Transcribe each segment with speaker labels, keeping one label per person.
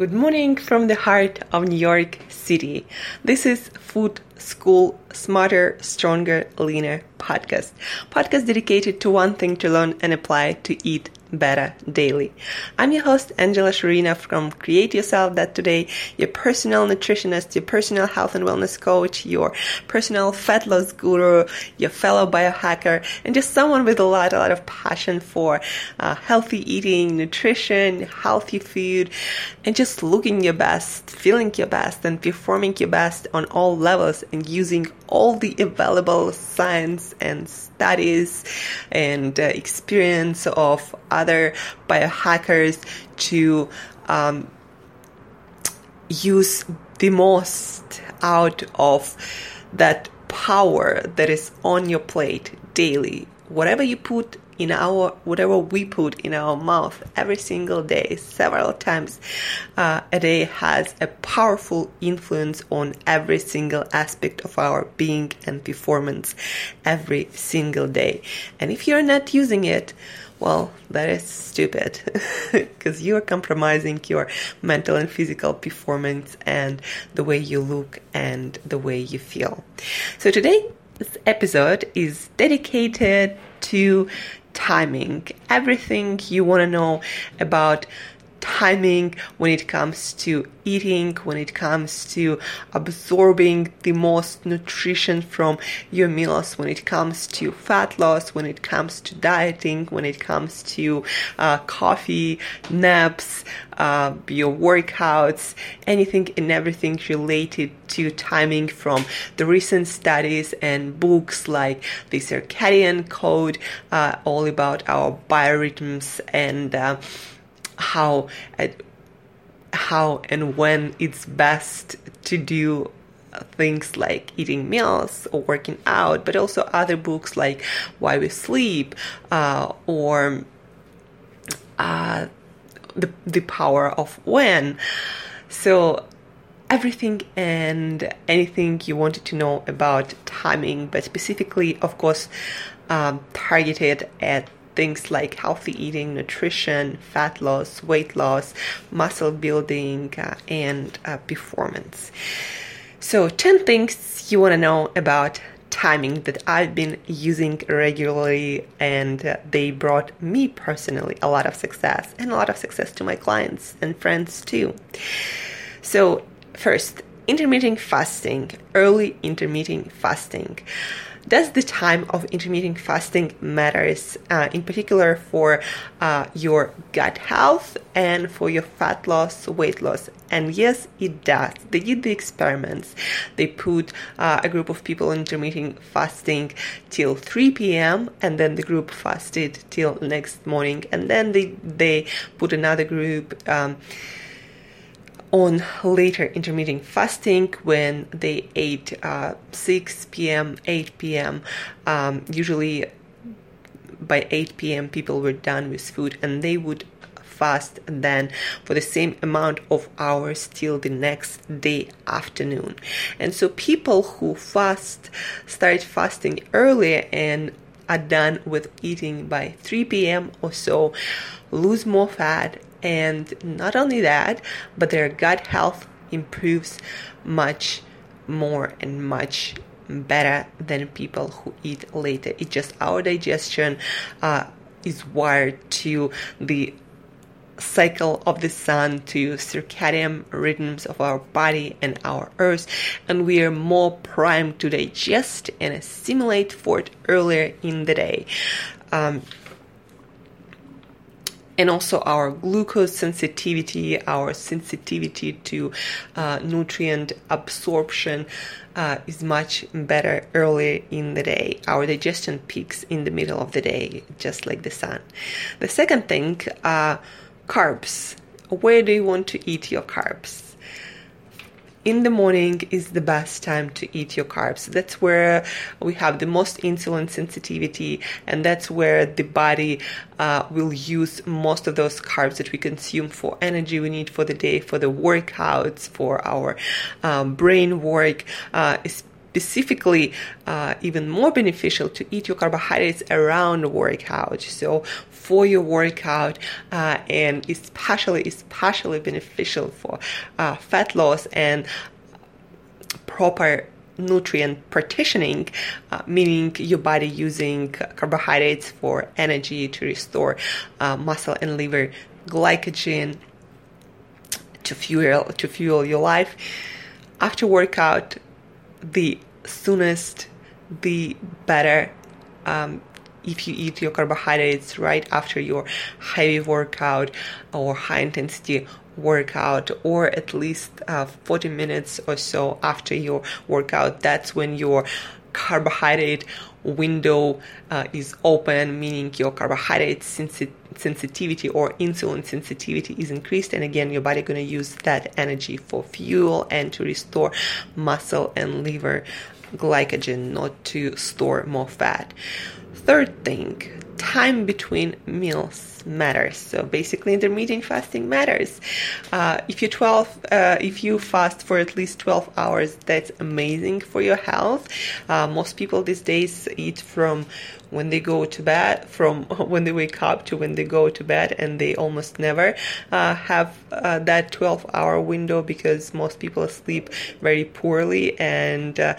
Speaker 1: Good morning from the heart of New York City. This is Food School Smarter, Stronger, Leaner podcast. Podcast dedicated to one thing to learn and apply to eat better daily. I'm your host, Angela Shurina from CreateYourself.Today, your personal nutritionist, your personal health and wellness coach, your personal fat loss guru, your fellow biohacker, and just someone with a lot, a lot of passion for uh, healthy eating, nutrition, healthy food, and just looking your best, feeling your best, and performing your best on all levels and using all the available science and studies and uh, experience of other biohackers to um, use the most out of that power that is on your plate daily. Whatever you put in our whatever we put in our mouth every single day, several times uh, a day, has a powerful influence on every single aspect of our being and performance every single day. And if you're not using it, well, that is stupid because you are compromising your mental and physical performance and the way you look and the way you feel. So today, this episode is dedicated to timing, everything you want to know about timing when it comes to eating, when it comes to absorbing the most nutrition from your meals, when it comes to fat loss, when it comes to dieting, when it comes to uh, coffee, naps, uh, your workouts, anything and everything related to timing from the recent studies and books like the circadian code, uh, all about our biorhythms and uh, how how and when it's best to do things like eating meals or working out, but also other books like Why We Sleep uh, or uh, the the power of when. So everything and anything you wanted to know about timing, but specifically, of course, um, targeted at things like healthy eating, nutrition, fat loss, weight loss, muscle building, uh, and uh, performance. So, 10 things you want to know about timing that I've been using regularly, and uh, they brought me personally a lot of success and a lot of success to my clients and friends too. So, first, intermittent fasting, early intermittent fasting does the time of intermittent fasting matters uh, in particular for uh, your gut health and for your fat loss weight loss? And yes it does. They did the experiments. They put uh, a group of people intermittent fasting till 3 p.m and then the group fasted till next morning and then they they put another group um, on later intermittent fasting when they ate uh, 6 p.m., 8 p.m. Um, usually by 8 p.m., people were done with food and they would fast then for the same amount of hours till the next day afternoon. And so people who fast start fasting earlier and are done with eating by 3 p.m. or so lose more fat and not only that, but their gut health improves much more and much better than people who eat later. It's just our digestion uh, is wired to the cycle of the sun to circadian rhythms of our body and our earth and we are more primed to digest and assimilate food earlier in the day um, and also our glucose sensitivity, our sensitivity to uh, nutrient absorption uh, is much better early in the day. Our digestion peaks in the middle of the day, just like the sun. The second thing, uh, carbs. Where do you want to eat your carbs? In the morning is the best time to eat your carbs. That's where we have the most insulin sensitivity, and that's where the body uh, will use most of those carbs that we consume for energy we need for the day, for the workouts, for our um, brain work. Uh, specifically uh, even more beneficial to eat your carbohydrates around the workout. So for your workout uh, and especially especially beneficial for uh, fat loss and proper nutrient partitioning, uh, meaning your body using carbohydrates for energy to restore uh, muscle and liver glycogen to fuel to fuel your life. After workout, the soonest, the better. Um, if you eat your carbohydrates right after your heavy workout or high intensity workout or at least uh, 40 minutes or so after your workout that's when your carbohydrate window uh, is open meaning your carbohydrate sensi- sensitivity or insulin sensitivity is increased and again your body going to use that energy for fuel and to restore muscle and liver glycogen not to store more fat third thing time between meals matters. So basically, intermittent fasting matters. Uh, if you 12, uh, if you fast for at least 12 hours, that's amazing for your health. Uh, most people these days eat from when they go to bed, from when they wake up to when they go to bed, and they almost never uh, have uh, that 12 hour window because most people sleep very poorly and uh,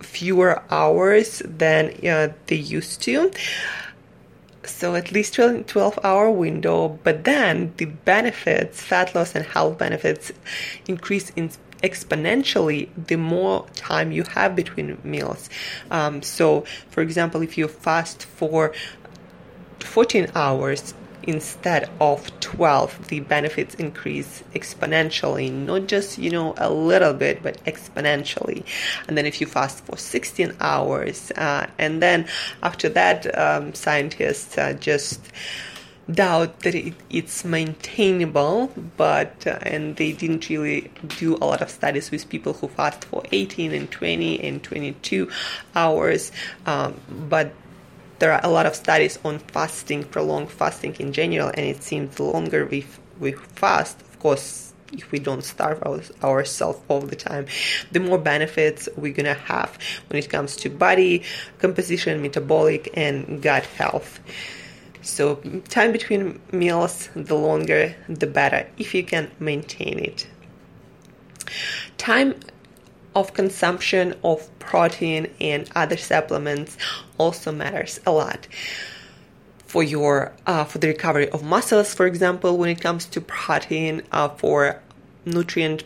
Speaker 1: fewer hours than they used to. So at least 12 hour window. But then the benefits fat loss and health benefits increase in exponentially the more time you have between meals. Um, so for example if you fast for 14 hours instead of 12 the benefits increase exponentially not just you know a little bit but exponentially. And then if you fast for 16 hours uh, and then after that um, scientists uh, just doubt that it, it's maintainable but uh, and they didn't really do a lot of studies with people who fast for 18 and 20 and 22 hours um, but there are a lot of studies on fasting, prolonged fasting in general, and it seems the longer we we fast, of course, if we don't starve our, ourselves all the time, the more benefits we're gonna have when it comes to body composition, metabolic, and gut health. So, time between meals, the longer the better, if you can maintain it. Time of consumption of protein and other supplements also matters a lot for your uh, for the recovery of muscles for example when it comes to protein uh, for nutrient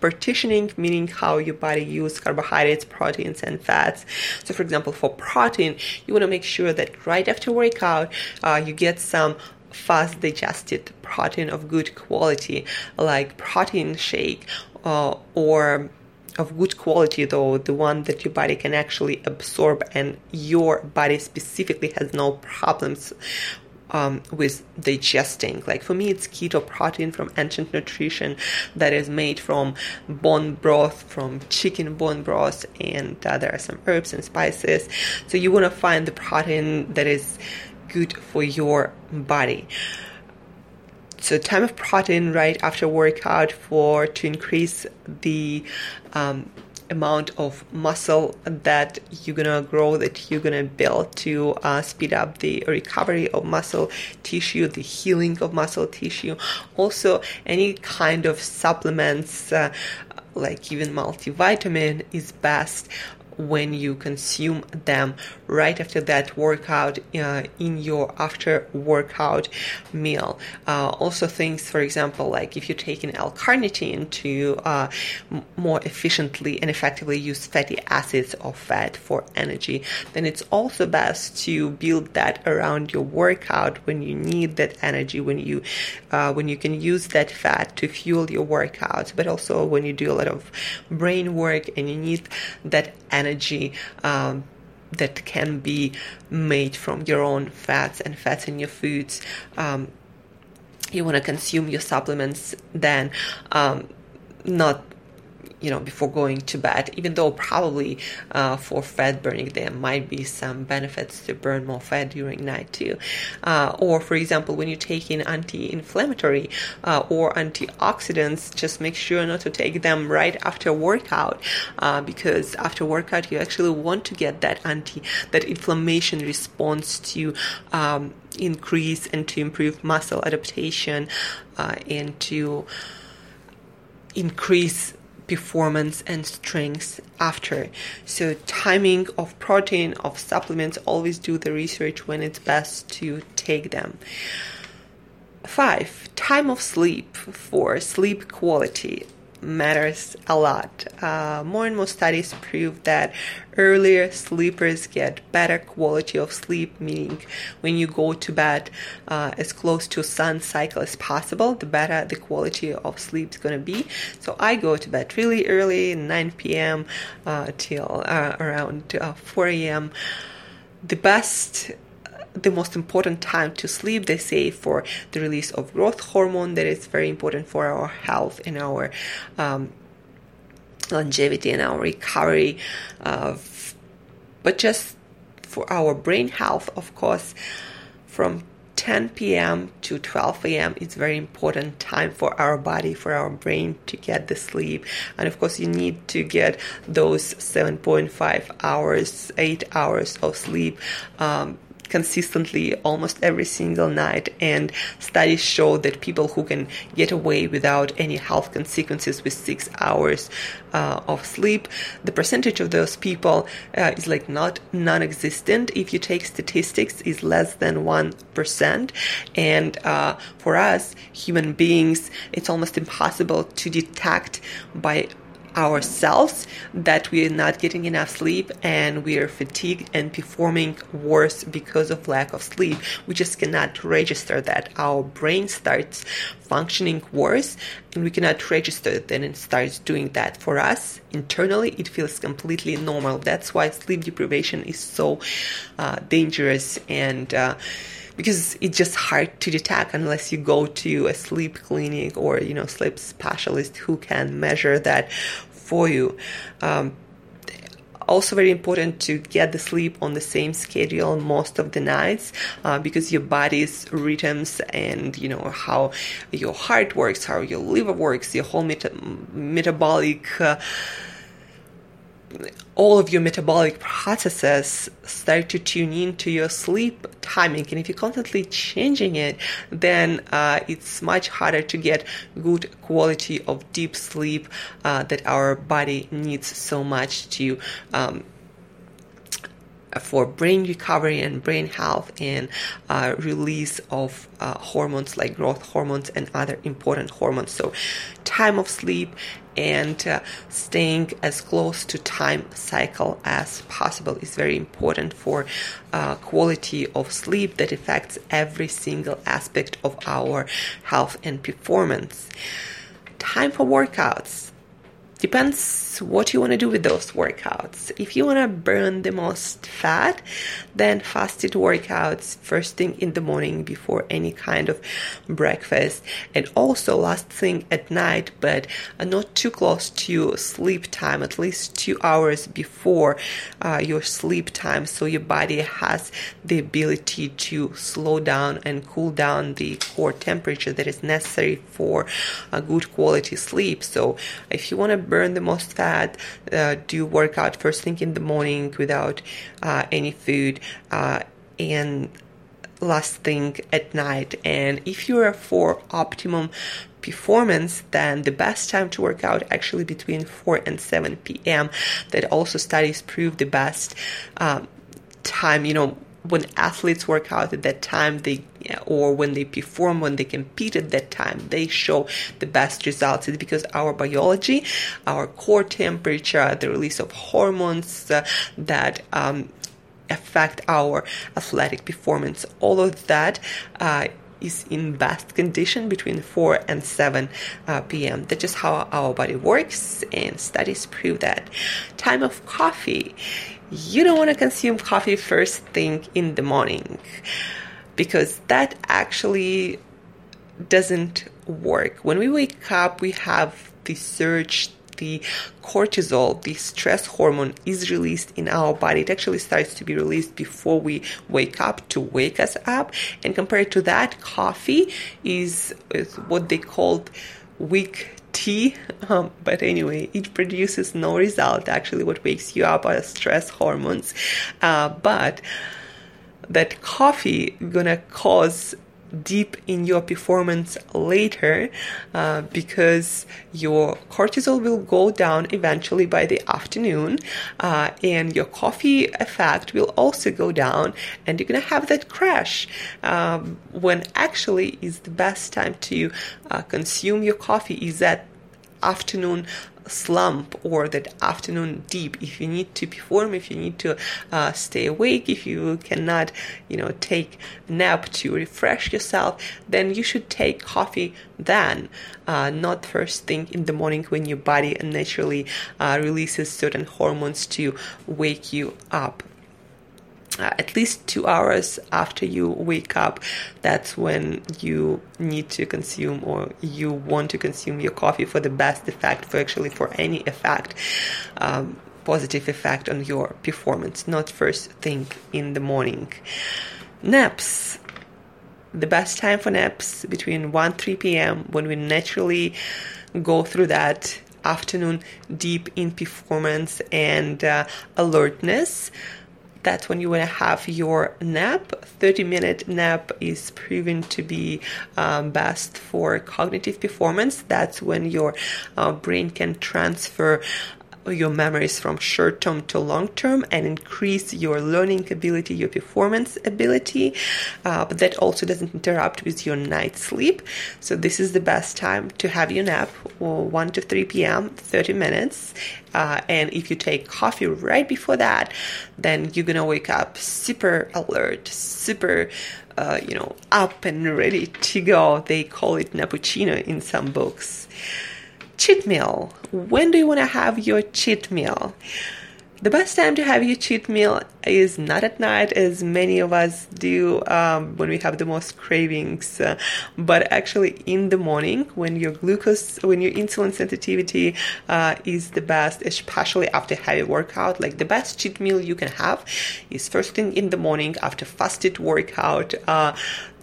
Speaker 1: partitioning meaning how your body uses carbohydrates proteins and fats. So for example for protein you want to make sure that right after workout uh, you get some fast digested protein of good quality like protein shake uh, or of good quality though the one that your body can actually absorb and your body specifically has no problems um, with digesting. Like for me, it's keto protein from Ancient Nutrition that is made from bone broth, from chicken bone broth, and uh, there are some herbs and spices. So you want to find the protein that is good for your body so time of protein right after workout for to increase the um, amount of muscle that you're gonna grow that you're gonna build to uh, speed up the recovery of muscle tissue the healing of muscle tissue. Also any kind of supplements uh, like even multivitamin is best when you consume them right after that workout uh, in your after workout meal. Uh, also, things, for example, like if you're taking L carnitine to uh, m- more efficiently and effectively use fatty acids or fat for energy, then it's also best to build that around your workout when you need that energy, when you uh, when you can use that fat to fuel your workouts, but also when you do a lot of brain work and you need that energy. Um, that can be made from your own fats and fats in your foods. Um, you want to consume your supplements then, um, not you know before going to bed even though probably uh, for fat burning there might be some benefits to burn more fat during night too. Uh, or for example when you take in anti-inflammatory uh, or antioxidants just make sure not to take them right after workout uh, because after workout you actually want to get that anti that inflammation response to um, increase and to improve muscle adaptation uh, and to increase performance and strength after. So, timing of protein, of supplements, always do the research when it's best to take them. Five, time of sleep for sleep quality matters a lot. Uh, more and more studies prove that earlier sleepers get better quality of sleep, meaning when you go to bed uh, as close to sun cycle as possible, the better the quality of sleep is going to be. So I go to bed really early, 9 p.m. Uh, till uh, around uh, 4 a.m. The best the most important time to sleep, they say, for the release of growth hormone that is very important for our health and our um, longevity and our recovery. Uh, but just for our brain health, of course, from 10 p.m. to 12 a.m. is very important time for our body, for our brain to get the sleep. And of course, you need to get those 7.5 hours, 8 hours of sleep um, consistently almost every single night and studies show that people who can get away without any health consequences with six hours uh, of sleep the percentage of those people uh, is like not non-existent. If you take statistics is less than 1% and uh, for us human beings it's almost impossible to detect by ourselves that we are not getting enough sleep and we are fatigued and performing worse because of lack of sleep. We just cannot register that. Our brain starts functioning worse and we cannot register then it starts doing that for us internally it feels completely normal that's why sleep deprivation is so uh, dangerous and uh, because it's just hard to detect unless you go to a sleep clinic or you know sleep specialist who can measure that for you. Um, also very important to get the sleep on the same schedule most of the nights uh, because your body's rhythms and you know how your heart works how your liver works your whole meta- metabolic uh, all of your metabolic processes start to tune in to your sleep timing. And if you're constantly changing it then uh, it's much harder to get good quality of deep sleep uh, that our body needs so much to um, for brain recovery and brain health and uh, release of uh, hormones like growth hormones and other important hormones. So, time of sleep and uh, staying as close to time cycle as possible is very important for uh, quality of sleep that affects every single aspect of our health and performance time for workouts depends what you want to do with those workouts. If you want to burn the most fat, then fasted workouts first thing in the morning before any kind of breakfast, and also last thing at night, but not too close to sleep time, at least two hours before uh, your sleep time, so your body has the ability to slow down and cool down the core temperature that is necessary for a good quality sleep. So if you want to burn the most fat, uh, do workout first thing in the morning without uh, any food, uh, and last thing at night. And if you're for optimum performance, then the best time to work out actually between 4 and 7 p.m. That also studies prove the best um, time, you know, when athletes work out at that time they or when they perform when they compete at that time they show the best results it's because our biology our core temperature the release of hormones uh, that um, affect our athletic performance all of that uh, is in best condition between 4 and 7 uh, p.m. That's just how our body works, and studies prove that. Time of coffee you don't want to consume coffee first thing in the morning because that actually doesn't work. When we wake up, we have the surge the cortisol, the stress hormone, is released in our body. It actually starts to be released before we wake up to wake us up. And compared to that, coffee is, is what they called weak tea. Um, but anyway, it produces no result. Actually, what wakes you up are stress hormones. Uh, but that coffee gonna cause deep in your performance later uh, because your cortisol will go down eventually by the afternoon uh, and your coffee effect will also go down and you're going to have that crash um, when actually is the best time to uh, consume your coffee is that afternoon slump or that afternoon deep. If you need to perform if you need to uh, stay awake if you cannot you know take a nap to refresh yourself then you should take coffee then. Uh, not first thing in the morning when your body naturally uh, releases certain hormones to wake you up at least two hours after you wake up, that's when you need to consume or you want to consume your coffee for the best effect, for actually for any effect, um, positive effect on your performance, not first thing in the morning. Naps. The best time for naps between 1 3 p.m. when we naturally go through that afternoon deep in performance and uh, alertness that's when you want to have your nap. 30 minute nap is proven to be um, best for cognitive performance. That's when your uh, brain can transfer your memories from short term to long term and increase your learning ability, your performance ability. Uh, but that also doesn't interrupt with your night sleep. So, this is the best time to have your nap, or 1 to 3 p.m., 30 minutes. Uh, and if you take coffee right before that, then you're gonna wake up super alert, super uh, you know, up and ready to go. They call it Nappuccino in some books. Cheat meal. When do you want to have your cheat meal? The best time to have your cheat meal is not at night, as many of us do um, when we have the most cravings, uh, but actually in the morning when your glucose, when your insulin sensitivity uh, is the best, especially after heavy workout. Like the best cheat meal you can have is first thing in the morning after fasted workout. Uh,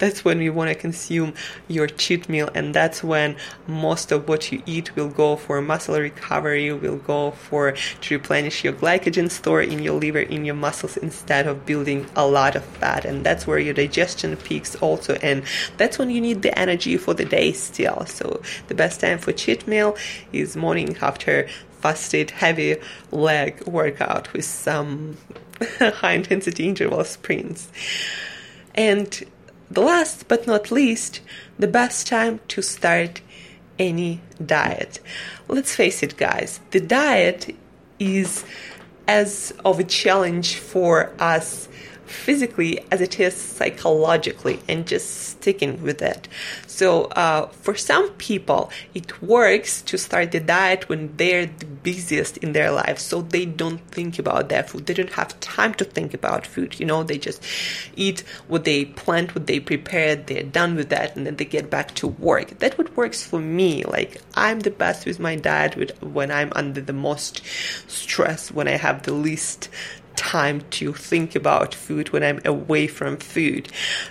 Speaker 1: that's when you want to consume your cheat meal, and that's when most of what you eat will go for muscle recovery, will go for to replenish your glycogen store in your liver, in your muscles, instead of building a lot of fat. And that's where your digestion peaks also, and that's when you need the energy for the day still. So the best time for cheat meal is morning after fasted heavy leg workout with some high intensity interval sprints. And the last but not least, the best time to start any diet. Let's face it, guys, the diet is as of a challenge for us physically as it is psychologically and just sticking with it. So, uh, for some people, it works to start the diet when they're the busiest in their lives. So they don't think about their food. They don't have time to think about food. You know, they just eat what they planned, what they prepared. They're done with that, and then they get back to work. That what works for me. Like I'm the best with my diet when I'm under the most stress, when I have the least time to think about food when I'm away from food,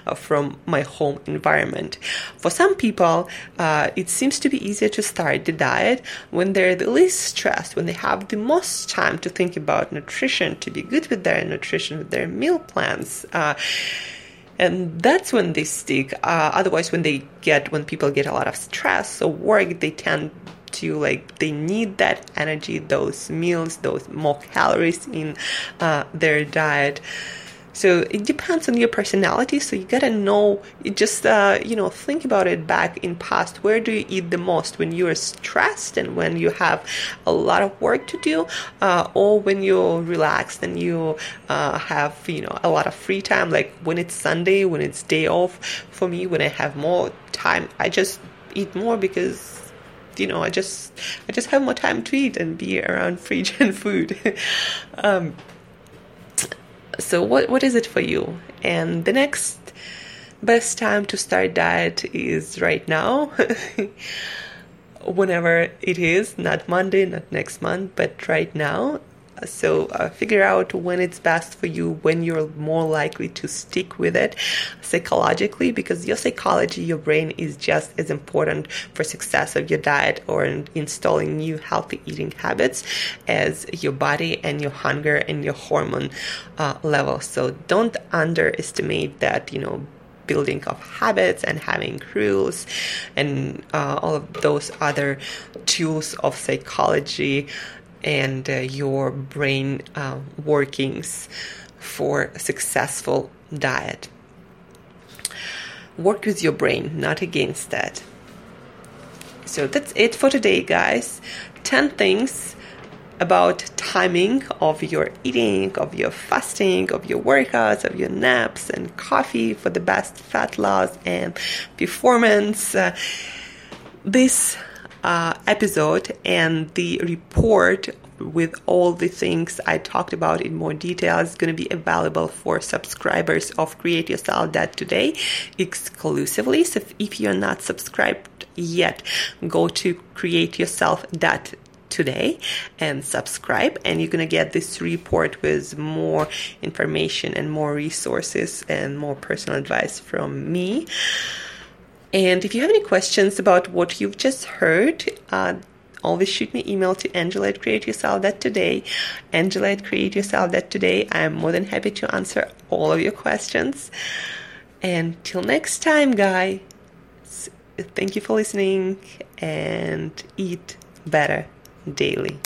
Speaker 1: uh, from my home environment. For some people, uh, it seems to be easier to start the diet when they're the least stressed, when they have the most time to think about nutrition, to be good with their nutrition, with their meal plans. Uh, and that's when they stick. Uh, otherwise, when they get when people get a lot of stress or work, they tend to like they need that energy those meals those more calories in uh, their diet. So it depends on your personality so you gotta know just uh, you know think about it back in past. Where do you eat the most? When you're stressed and when you have a lot of work to do uh, or when you're relaxed and you uh, have you know a lot of free time like when it's sunday when it's day off for me when i have more time i just eat more because you know, I just I just have more time to eat and be around free and food. um, so what what is it for you? And the next best time to start diet is right now. whenever it is, not Monday, not next month, but right now. So uh, figure out when it's best for you, when you're more likely to stick with it psychologically, because your psychology, your brain is just as important for success of your diet or in installing new healthy eating habits as your body and your hunger and your hormone uh, level. So don't underestimate that, you know, building of habits and having rules and uh, all of those other tools of psychology and uh, your brain uh, workings for successful diet. Work with your brain, not against that. So that's it for today, guys. 10 things about timing of your eating, of your fasting, of your workouts, of your naps, and coffee for the best fat loss and performance. Uh, this uh, episode and the report with all the things I talked about in more detail is going to be available for subscribers of CreateYourself.Today exclusively. So if, you're not subscribed yet, go to Create Yourself That today and subscribe and you're going to get this report with more information and more resources and more personal advice from me and if you have any questions about what you've just heard, uh, always shoot me an email to Angela at CreateYourself.Today. Angela at CreateYourself.Today. I am more than happy to answer all of your questions. And till next time, guys, thank you for listening and eat better daily.